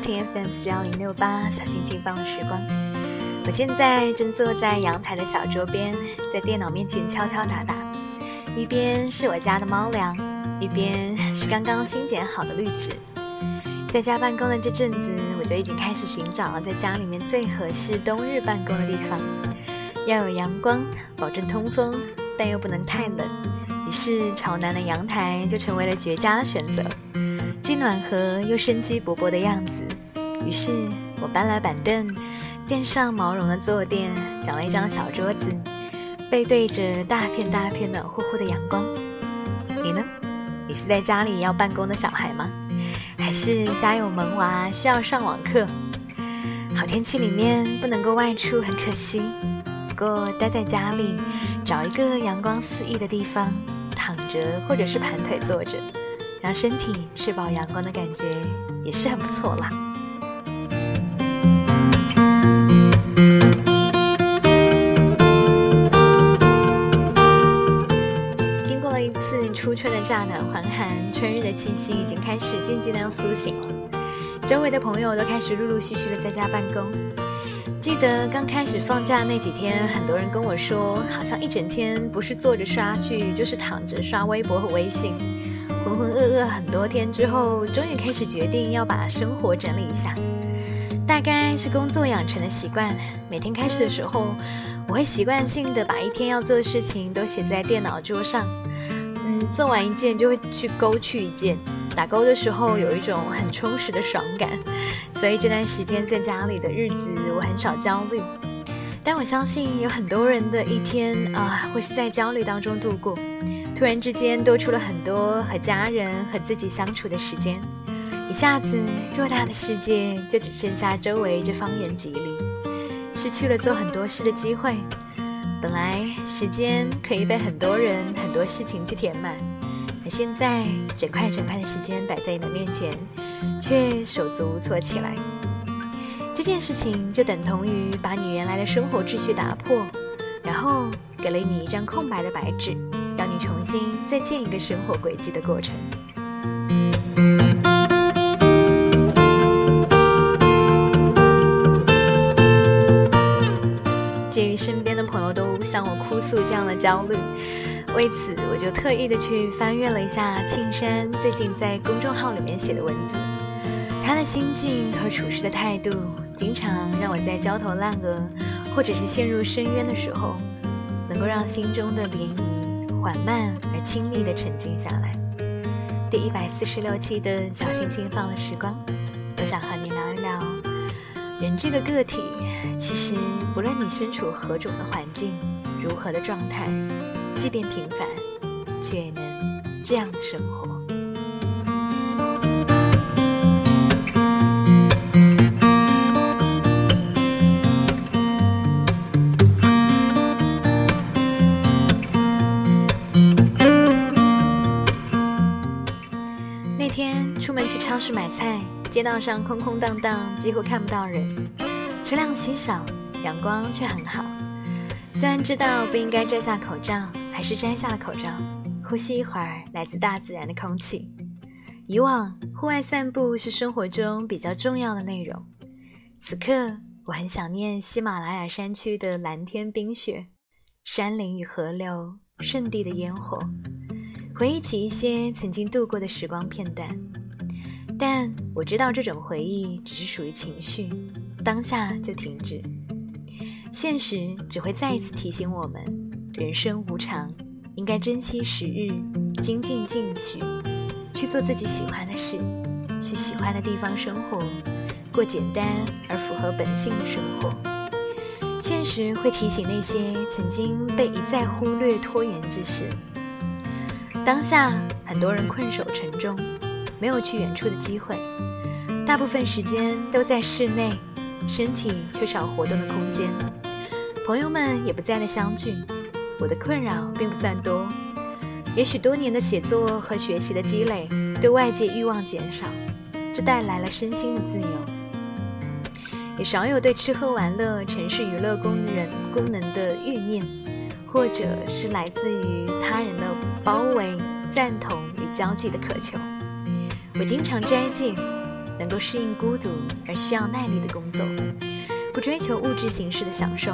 收听 FM 四幺零六八小心情放的时光。我现在正坐在阳台的小桌边，在电脑面前敲敲打打，一边是我家的猫粮，一边是刚刚新剪好的绿植。在家办公的这阵子，我就已经开始寻找了在家里面最合适冬日办公的地方，要有阳光，保证通风，但又不能太冷。于是朝南的阳台就成为了绝佳的选择。既暖和又生机勃勃的样子，于是我搬来板凳，垫上毛绒的坐垫，找了一张小桌子，背对着大片大片暖乎乎的阳光。你呢？你是在家里要办公的小孩吗？还是家有萌娃需要上网课？好天气里面不能够外出，很可惜。不过待在家里，找一个阳光四溢的地方，躺着或者是盘腿坐着。让身体吃饱阳光的感觉也是很不错啦。乍暖还寒，春日的气息已经开始渐渐的苏醒了。周围的朋友都开始陆陆续续的在家办公。记得刚开始放假那几天，很多人跟我说，好像一整天不是坐着刷剧，就是躺着刷微博和微信。浑浑噩噩很多天之后，终于开始决定要把生活整理一下。大概是工作养成的习惯，每天开始的时候，我会习惯性的把一天要做的事情都写在电脑桌上。做完一件就会去勾去一件，打勾的时候有一种很充实的爽感。所以这段时间在家里的日子，我很少焦虑。但我相信有很多人的一天啊，会是在焦虑当中度过。突然之间多出了很多和家人和自己相处的时间，一下子偌大的世界就只剩下周围这方圆几里，失去了做很多事的机会。本来时间可以被很多人很多事情去填满，可现在整块整块的时间摆在你的面前，却手足无措起来。这件事情就等同于把你原来的生活秩序打破，然后给了你一张空白的白纸。让你重新再建一个生活轨迹的过程。友都向我哭诉这样的焦虑，为此我就特意的去翻阅了一下庆山最近在公众号里面写的文字。他的心境和处事的态度，经常让我在焦头烂额或者是陷入深渊的时候，能够让心中的涟漪。缓慢而亲密地沉静下来。第一百四十六期的小心轻放了时光，我想和你，人这个个体，其实不论你身处何种的环境，如何的状态，即便平凡，却也能这样的生活。那天出门去超市买菜，街道上空空荡荡，几乎看不到人，车辆稀少，阳光却很好。虽然知道不应该摘下口罩，还是摘下了口罩，呼吸一会儿来自大自然的空气。以往户外散步是生活中比较重要的内容，此刻我很想念喜马拉雅山区的蓝天冰雪、山林与河流、圣地的烟火，回忆起一些曾经度过的时光片段。但我知道这种回忆只是属于情绪，当下就停止。现实只会再一次提醒我们：人生无常，应该珍惜时日，精进进取，去做自己喜欢的事，去喜欢的地方生活，过简单而符合本性的生活。现实会提醒那些曾经被一再忽略、拖延之事。当下，很多人困守城中。没有去远处的机会，大部分时间都在室内，身体缺少活动的空间。朋友们也不再的相聚，我的困扰并不算多。也许多年的写作和学习的积累，对外界欲望减少，这带来了身心的自由。也少有对吃喝玩乐、城市娱乐功能功能的欲念，或者是来自于他人的包围、赞同与交际的渴求。我经常斋戒，能够适应孤独而需要耐力的工作，不追求物质形式的享受，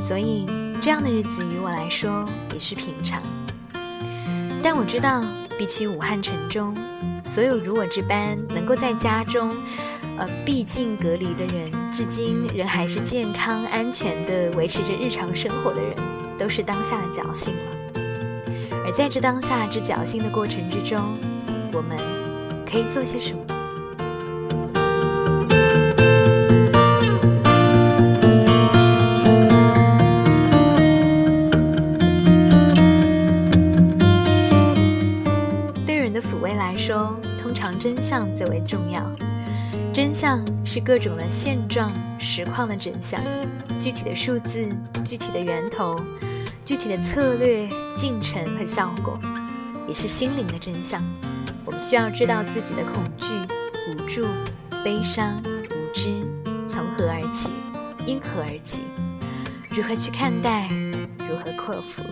所以这样的日子于我来说也是平常。但我知道，比起武汉城中所有如我这般能够在家中，呃，毕竟隔离的人，至今仍还是健康安全的维持着日常生活的人，都是当下的侥幸了。而在这当下之侥幸的过程之中，我们可以做些什么？对人的抚慰来说，通常真相最为重要。真相是各种的现状、实况的真相，具体的数字、具体的源头、具体的策略、进程和效果，也是心灵的真相。我们需要知道自己的恐惧、无助、悲伤、无知从何而起，因何而起，如何去看待，如何克服。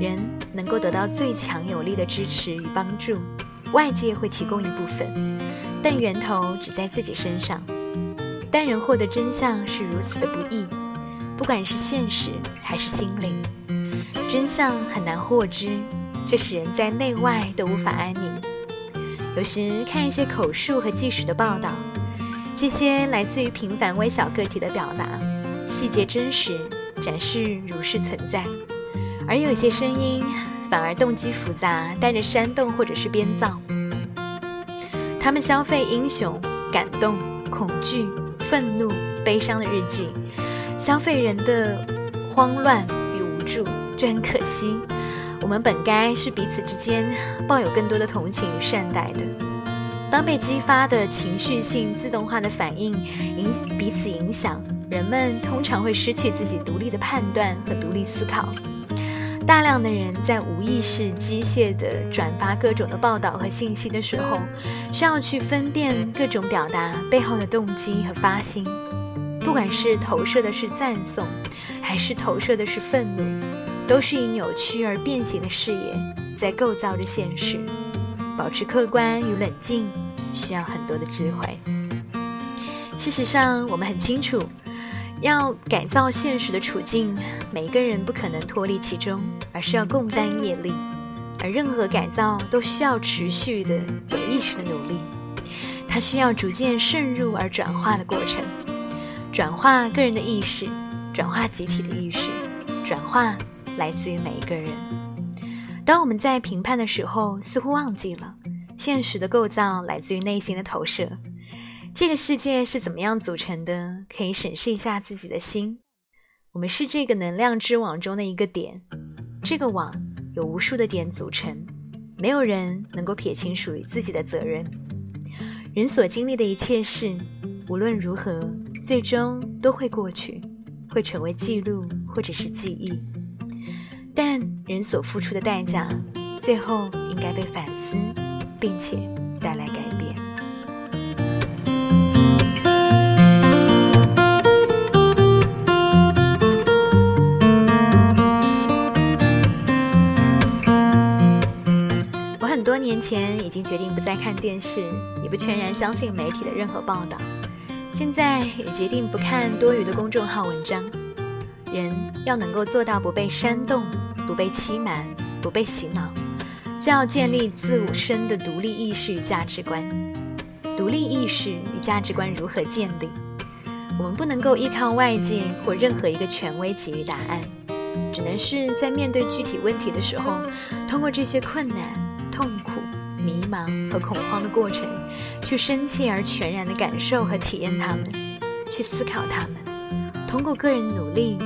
人能够得到最强有力的支持与帮助，外界会提供一部分，但源头只在自己身上。但人获得真相是如此的不易，不管是现实还是心灵，真相很难获知。这使人在内外都无法安宁。有时看一些口述和纪实的报道，这些来自于平凡微小个体的表达，细节真实，展示如是存在；而有些声音反而动机复杂，带着煽动或者是编造。他们消费英雄、感动、恐惧、愤怒、悲伤的日记，消费人的慌乱与无助，这很可惜。我们本该是彼此之间抱有更多的同情与善待的。当被激发的情绪性自动化的反应影彼此影响，人们通常会失去自己独立的判断和独立思考。大量的人在无意识、机械地转发各种的报道和信息的时候，需要去分辨各种表达背后的动机和发心，不管是投射的是赞颂，还是投射的是愤怒。都是以扭曲而变形的视野在构造着现实，保持客观与冷静需要很多的智慧。事实上，我们很清楚，要改造现实的处境，每一个人不可能脱离其中，而是要共担业力。而任何改造都需要持续的有意识的努力，它需要逐渐渗入而转化的过程，转化个人的意识，转化集体的意识，转化。来自于每一个人。当我们在评判的时候，似乎忘记了现实的构造来自于内心的投射。这个世界是怎么样组成的？可以审视一下自己的心。我们是这个能量之网中的一个点，这个网有无数的点组成，没有人能够撇清属于自己的责任。人所经历的一切事，无论如何，最终都会过去，会成为记录或者是记忆。但人所付出的代价，最后应该被反思，并且带来改变。我很多年前已经决定不再看电视，也不全然相信媒体的任何报道。现在也决定不看多余的公众号文章。人要能够做到不被煽动。不被欺瞒，不被洗脑，就要建立自我身的独立意识与价值观。独立意识与价值观如何建立？我们不能够依靠外界或任何一个权威给予答案，只能是在面对具体问题的时候，通过这些困难、痛苦、迷茫和恐慌的过程，去深切而全然的感受和体验它们，去思考它们，通过个人努力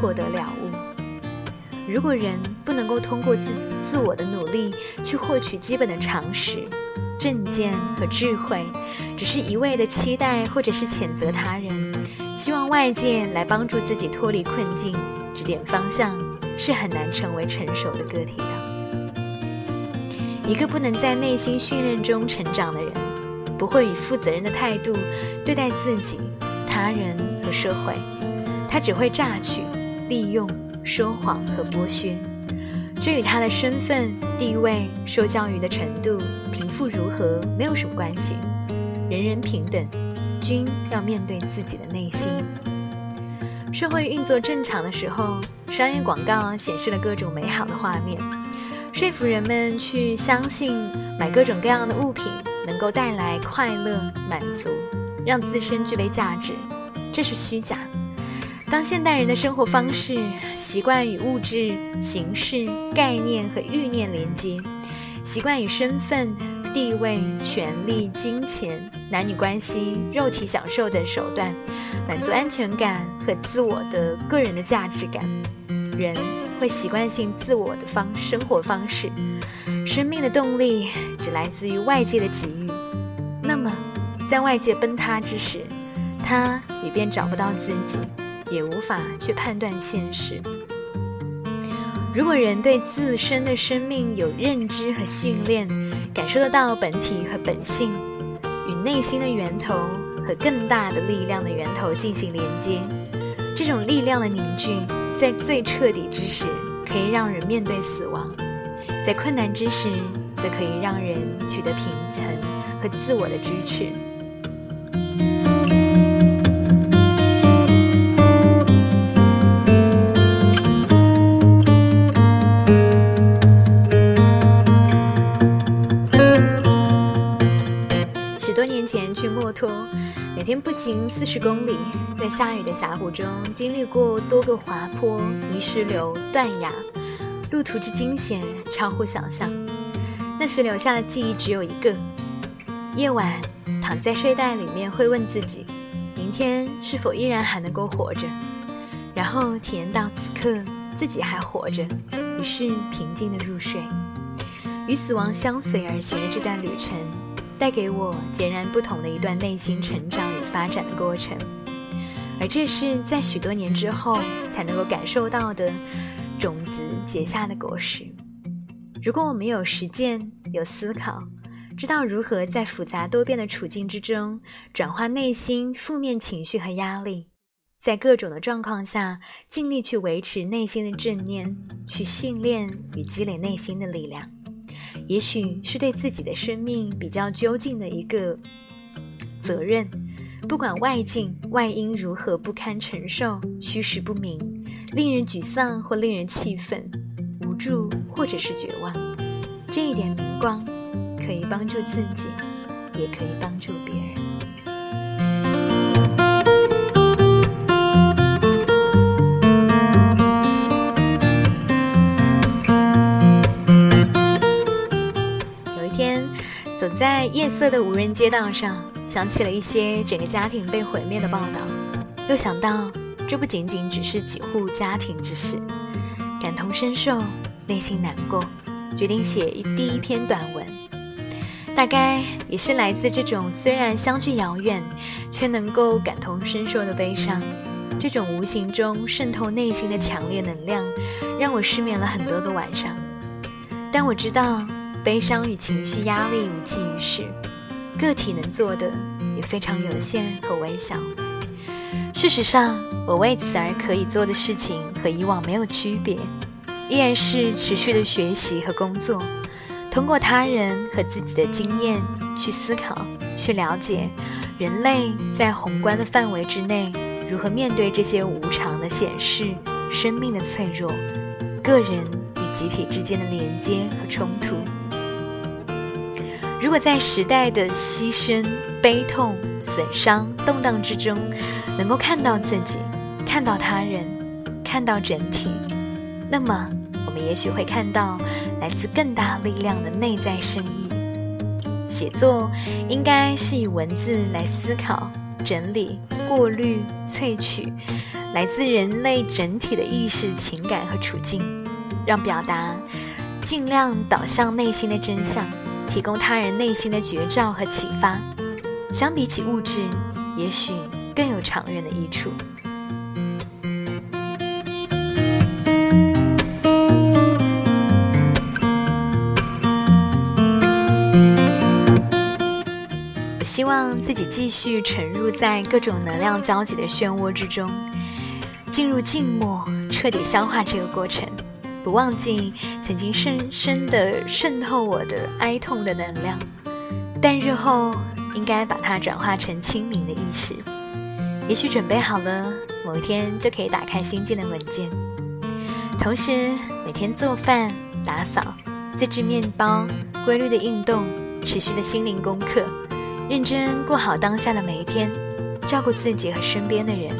获得了悟。如果人不能够通过自己自我的努力去获取基本的常识、正见和智慧，只是一味的期待或者是谴责他人，希望外界来帮助自己脱离困境、指点方向，是很难成为成熟的个体的。一个不能在内心训练中成长的人，不会以负责任的态度对待自己、他人和社会，他只会榨取、利用。说谎和剥削，这与他的身份、地位、受教育的程度、贫富如何没有什么关系。人人平等，均要面对自己的内心。社会运作正常的时候，商业广告显示了各种美好的画面，说服人们去相信买各种各样的物品能够带来快乐、满足，让自身具备价值。这是虚假。当现代人的生活方式习惯与物质、形式、概念和欲念连接，习惯与身份、地位、权力、金钱、男女关系、肉体享受等手段，满足安全感和自我的个人的价值感，人会习惯性自我的方生活方式，生命的动力只来自于外界的给予。那么，在外界崩塌之时，他也便找不到自己。也无法去判断现实。如果人对自身的生命有认知和训练，感受得到本体和本性与内心的源头和更大的力量的源头进行连接，这种力量的凝聚，在最彻底之时，可以让人面对死亡；在困难之时，则可以让人取得平衡和自我的支持。每天步行四十公里，在下雨的峡谷中经历过多个滑坡、泥石流、断崖，路途之惊险超乎想象。那时留下的记忆只有一个：夜晚躺在睡袋里面，会问自己，明天是否依然还能够活着？然后体验到此刻自己还活着，于是平静的入睡。与死亡相随而行的这段旅程。带给我截然不同的一段内心成长与发展的过程，而这是在许多年之后才能够感受到的种子结下的果实。如果我没有实践、有思考，知道如何在复杂多变的处境之中转化内心负面情绪和压力，在各种的状况下尽力去维持内心的正念，去训练与积累内心的力量。也许是对自己的生命比较究竟的一个责任，不管外境外因如何不堪承受、虚实不明、令人沮丧或令人气愤、无助或者是绝望，这一点明光可以帮助自己，也可以帮助别。在夜色的无人街道上，想起了一些整个家庭被毁灭的报道，又想到这不仅仅只是几户家庭之事，感同身受，内心难过，决定写一第一篇短文。大概也是来自这种虽然相距遥远，却能够感同身受的悲伤，这种无形中渗透内心的强烈能量，让我失眠了很多个晚上。但我知道。悲伤与情绪压力无济于事，个体能做的也非常有限和微小。事实上，我为此而可以做的事情和以往没有区别，依然是持续的学习和工作，通过他人和自己的经验去思考、去了解人类在宏观的范围之内如何面对这些无常的显示、生命的脆弱、个人与集体之间的连接和冲突。如果在时代的牺牲、悲痛、损伤、动荡之中，能够看到自己，看到他人，看到整体，那么我们也许会看到来自更大力量的内在深意。写作应该是以文字来思考、整理、过滤、萃取来自人类整体的意识、情感和处境，让表达尽量导向内心的真相。提供他人内心的绝招和启发，相比起物质，也许更有长远的益处。我希望自己继续沉入在各种能量交集的漩涡之中，进入静默，彻底消化这个过程。不忘记曾经深深的渗透我的哀痛的能量，但日后应该把它转化成清明的意识。也许准备好了，某一天就可以打开新建的文件。同时，每天做饭、打扫、自制面包、规律的运动、持续的心灵功课，认真过好当下的每一天，照顾自己和身边的人。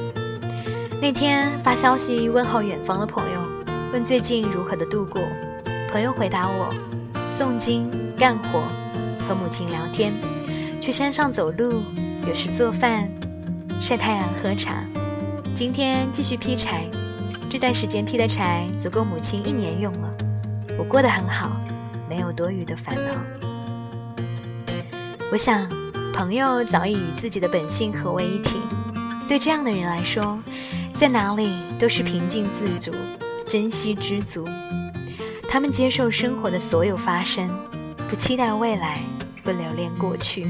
那天发消息问候远方的朋友，问最近如何的度过。朋友回答我：诵经、干活、和母亲聊天，去山上走路，有时做饭。晒太阳喝茶，今天继续劈柴。这段时间劈的柴足够母亲一年用了。我过得很好，没有多余的烦恼。我想，朋友早已与自己的本性合为一体。对这样的人来说，在哪里都是平静自足，珍惜知足。他们接受生活的所有发生，不期待未来，不留恋过去，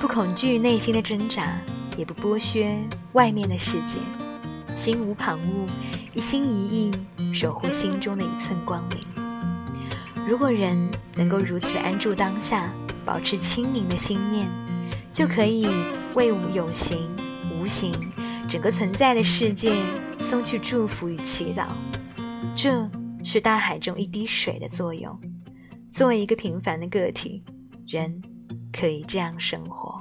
不恐惧内心的挣扎。也不剥削外面的世界，心无旁骛，一心一意守护心中的一寸光明。如果人能够如此安住当下，保持清明的心念，就可以为有形无形整个存在的世界送去祝福与祈祷。这是大海中一滴水的作用。作为一个平凡的个体，人可以这样生活。